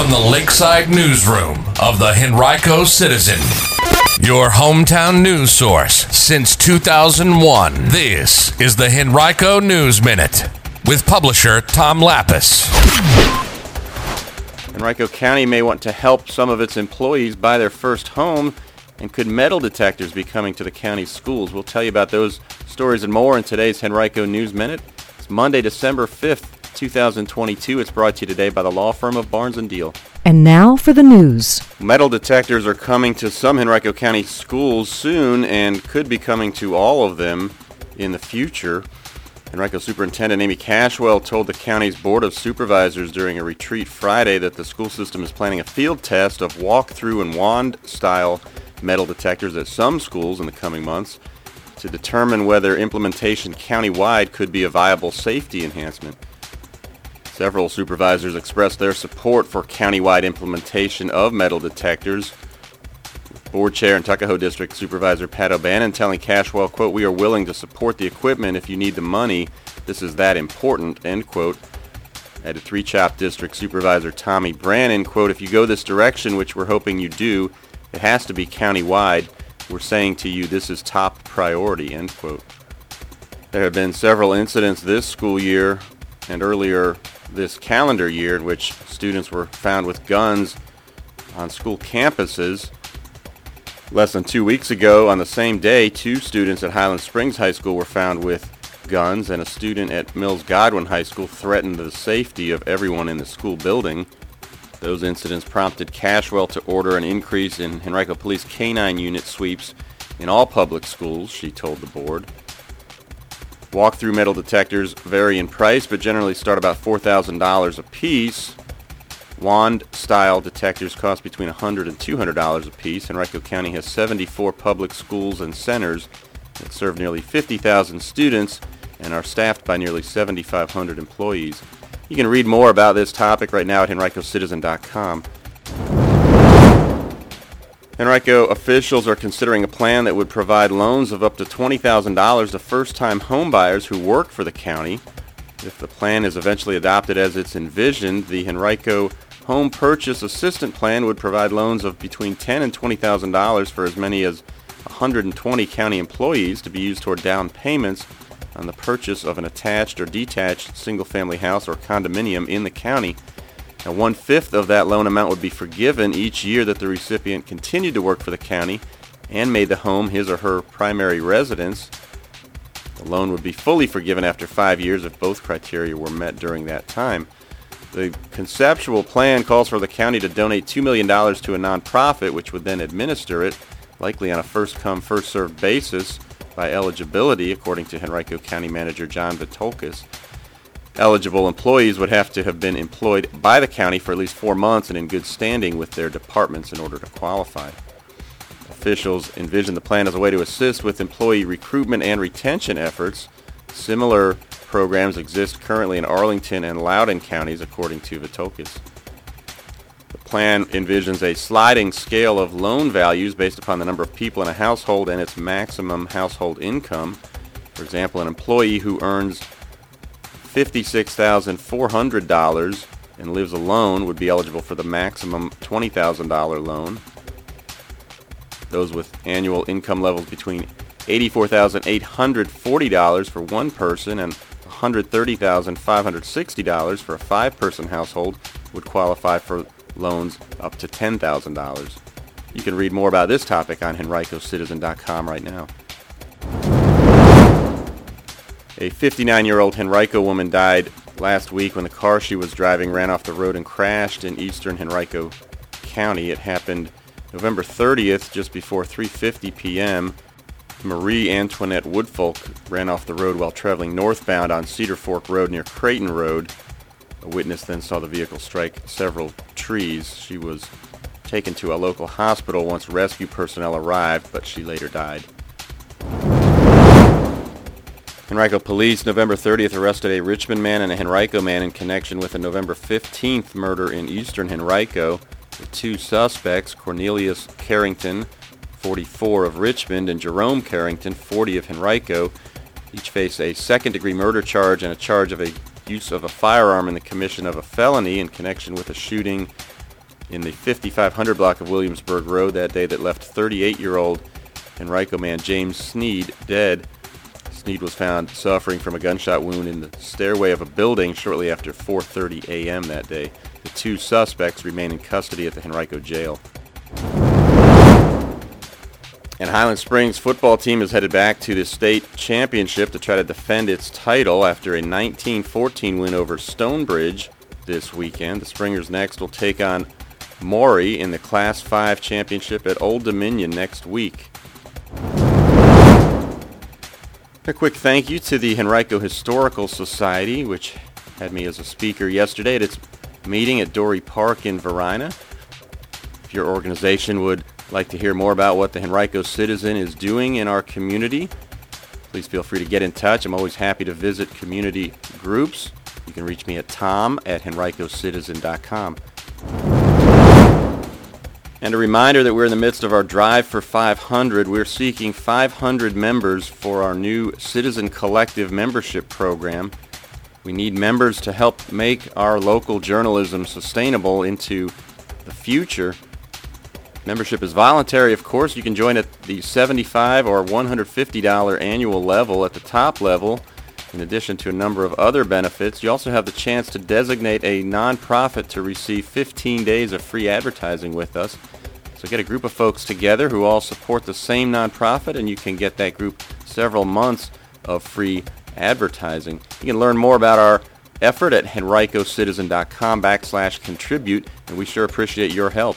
from the Lakeside Newsroom of the Henrico Citizen, your hometown news source since 2001. This is the Henrico News Minute with publisher Tom Lappas. Henrico County may want to help some of its employees buy their first home, and could metal detectors be coming to the county's schools? We'll tell you about those stories and more in today's Henrico News Minute. It's Monday, December 5th. 2022. It's brought to you today by the law firm of Barnes & Deal. And now for the news. Metal detectors are coming to some Henrico County schools soon and could be coming to all of them in the future. Henrico Superintendent Amy Cashwell told the county's Board of Supervisors during a retreat Friday that the school system is planning a field test of walk-through and wand-style metal detectors at some schools in the coming months to determine whether implementation countywide could be a viable safety enhancement. Several supervisors expressed their support for countywide implementation of metal detectors. Board Chair and Tuckahoe District Supervisor Pat O'Bannon telling Cashwell, quote, we are willing to support the equipment if you need the money. This is that important, end quote. At a Three Chopt District Supervisor Tommy Branin, quote, if you go this direction, which we're hoping you do, it has to be countywide. We're saying to you this is top priority, end quote. There have been several incidents this school year and earlier this calendar year in which students were found with guns on school campuses. Less than two weeks ago, on the same day, two students at Highland Springs High School were found with guns, and a student at Mills Godwin High School threatened the safety of everyone in the school building. Those incidents prompted Cashwell to order an increase in Henrico Police K-9 unit sweeps in all public schools, she told the board. Walk-through metal detectors vary in price, but generally start about $4,000 a piece. Wand-style detectors cost between $100 and $200 a piece. Henrico County has 74 public schools and centers that serve nearly 50,000 students and are staffed by nearly 7,500 employees. You can read more about this topic right now at henricocitizen.com. Henrico officials are considering a plan that would provide loans of up to $20,000 to first-time homebuyers who work for the county. If the plan is eventually adopted as it's envisioned, the Henrico Home Purchase Assistant Plan would provide loans of between $10 and $20,000 for as many as 120 county employees to be used toward down payments on the purchase of an attached or detached single-family house or condominium in the county. Now, one-fifth of that loan amount would be forgiven each year that the recipient continued to work for the county and made the home his or her primary residence. The loan would be fully forgiven after five years if both criteria were met during that time. The conceptual plan calls for the county to donate $2 million to a nonprofit, which would then administer it, likely on a first-come, first-served basis by eligibility, according to Henrico County Manager John Vithoulkas. Eligible employees would have to have been employed by the county for at least four months and in good standing with their departments in order to qualify. Officials envision the plan as a way to assist with employee recruitment and retention efforts. Similar programs exist currently in Arlington and Loudoun counties, according to Vithoulkas. The plan envisions a sliding scale of loan values based upon the number of people in a household and its maximum household income. For example, an employee who earns $56,400 and lives alone would be eligible for the maximum $20,000 loan. Those with annual income levels between $84,840 for one person and $130,560 for a five-person household would qualify for loans up to $10,000. You can read more about this topic on henricocitizen.com right now. A 59-year-old Henrico woman died last week when the car she was driving ran off the road and crashed in eastern Henrico County. It happened November 30th, just before 3.50 p.m. Marie Antoinette Woodfolk ran off the road while traveling northbound on Cedar Fork Road near Creighton Road. A witness then saw the vehicle strike several trees. She was taken to a local hospital once rescue personnel arrived, but she later died. Henrico police November 30th arrested a Richmond man and a Henrico man in connection with a November 15th murder in eastern Henrico. The two suspects, Cornelius Carrington, 44 of Richmond, and Jerome Carrington, 40 of Henrico, each face a second-degree murder charge and a charge of a use of a firearm in the commission of a felony in connection with a shooting in the 5500 block of Williamsburg Road that day that left 38-year-old Henrico man James Sneed dead. Sneed was found suffering from a gunshot wound in the stairway of a building shortly after 4.30 a.m. that day. The two suspects remain in custody at the Henrico jail. And Highland Springs football team is headed back to the state championship to try to defend its title after a 19-14 win over Stonebridge this weekend. The Springers next will take on Maury in the Class 5 championship at Old Dominion next week. A quick thank you to the Henrico Historical Society, which had me as a speaker yesterday at its meeting at Dorey Park in Varina. If your organization would like to hear more about what the Henrico Citizen is doing in our community, please feel free to get in touch. I'm always happy to visit community groups. You can reach me at tom at henricocitizen.com. And a reminder that we're in the midst of our drive for 500. We're seeking 500 members for our new Citizen Collective membership program. We need members to help make our local journalism sustainable into the future. Membership is voluntary, of course. You can join at the 75 or $150 annual level at the top level. In addition to a number of other benefits, you also have the chance to designate a nonprofit to receive 15 days of free advertising with us. So get a group of folks together who all support the same nonprofit, and you can get that group several months of free advertising. You can learn more about our effort at henricocitizen.com backslash contribute, and we sure appreciate your help.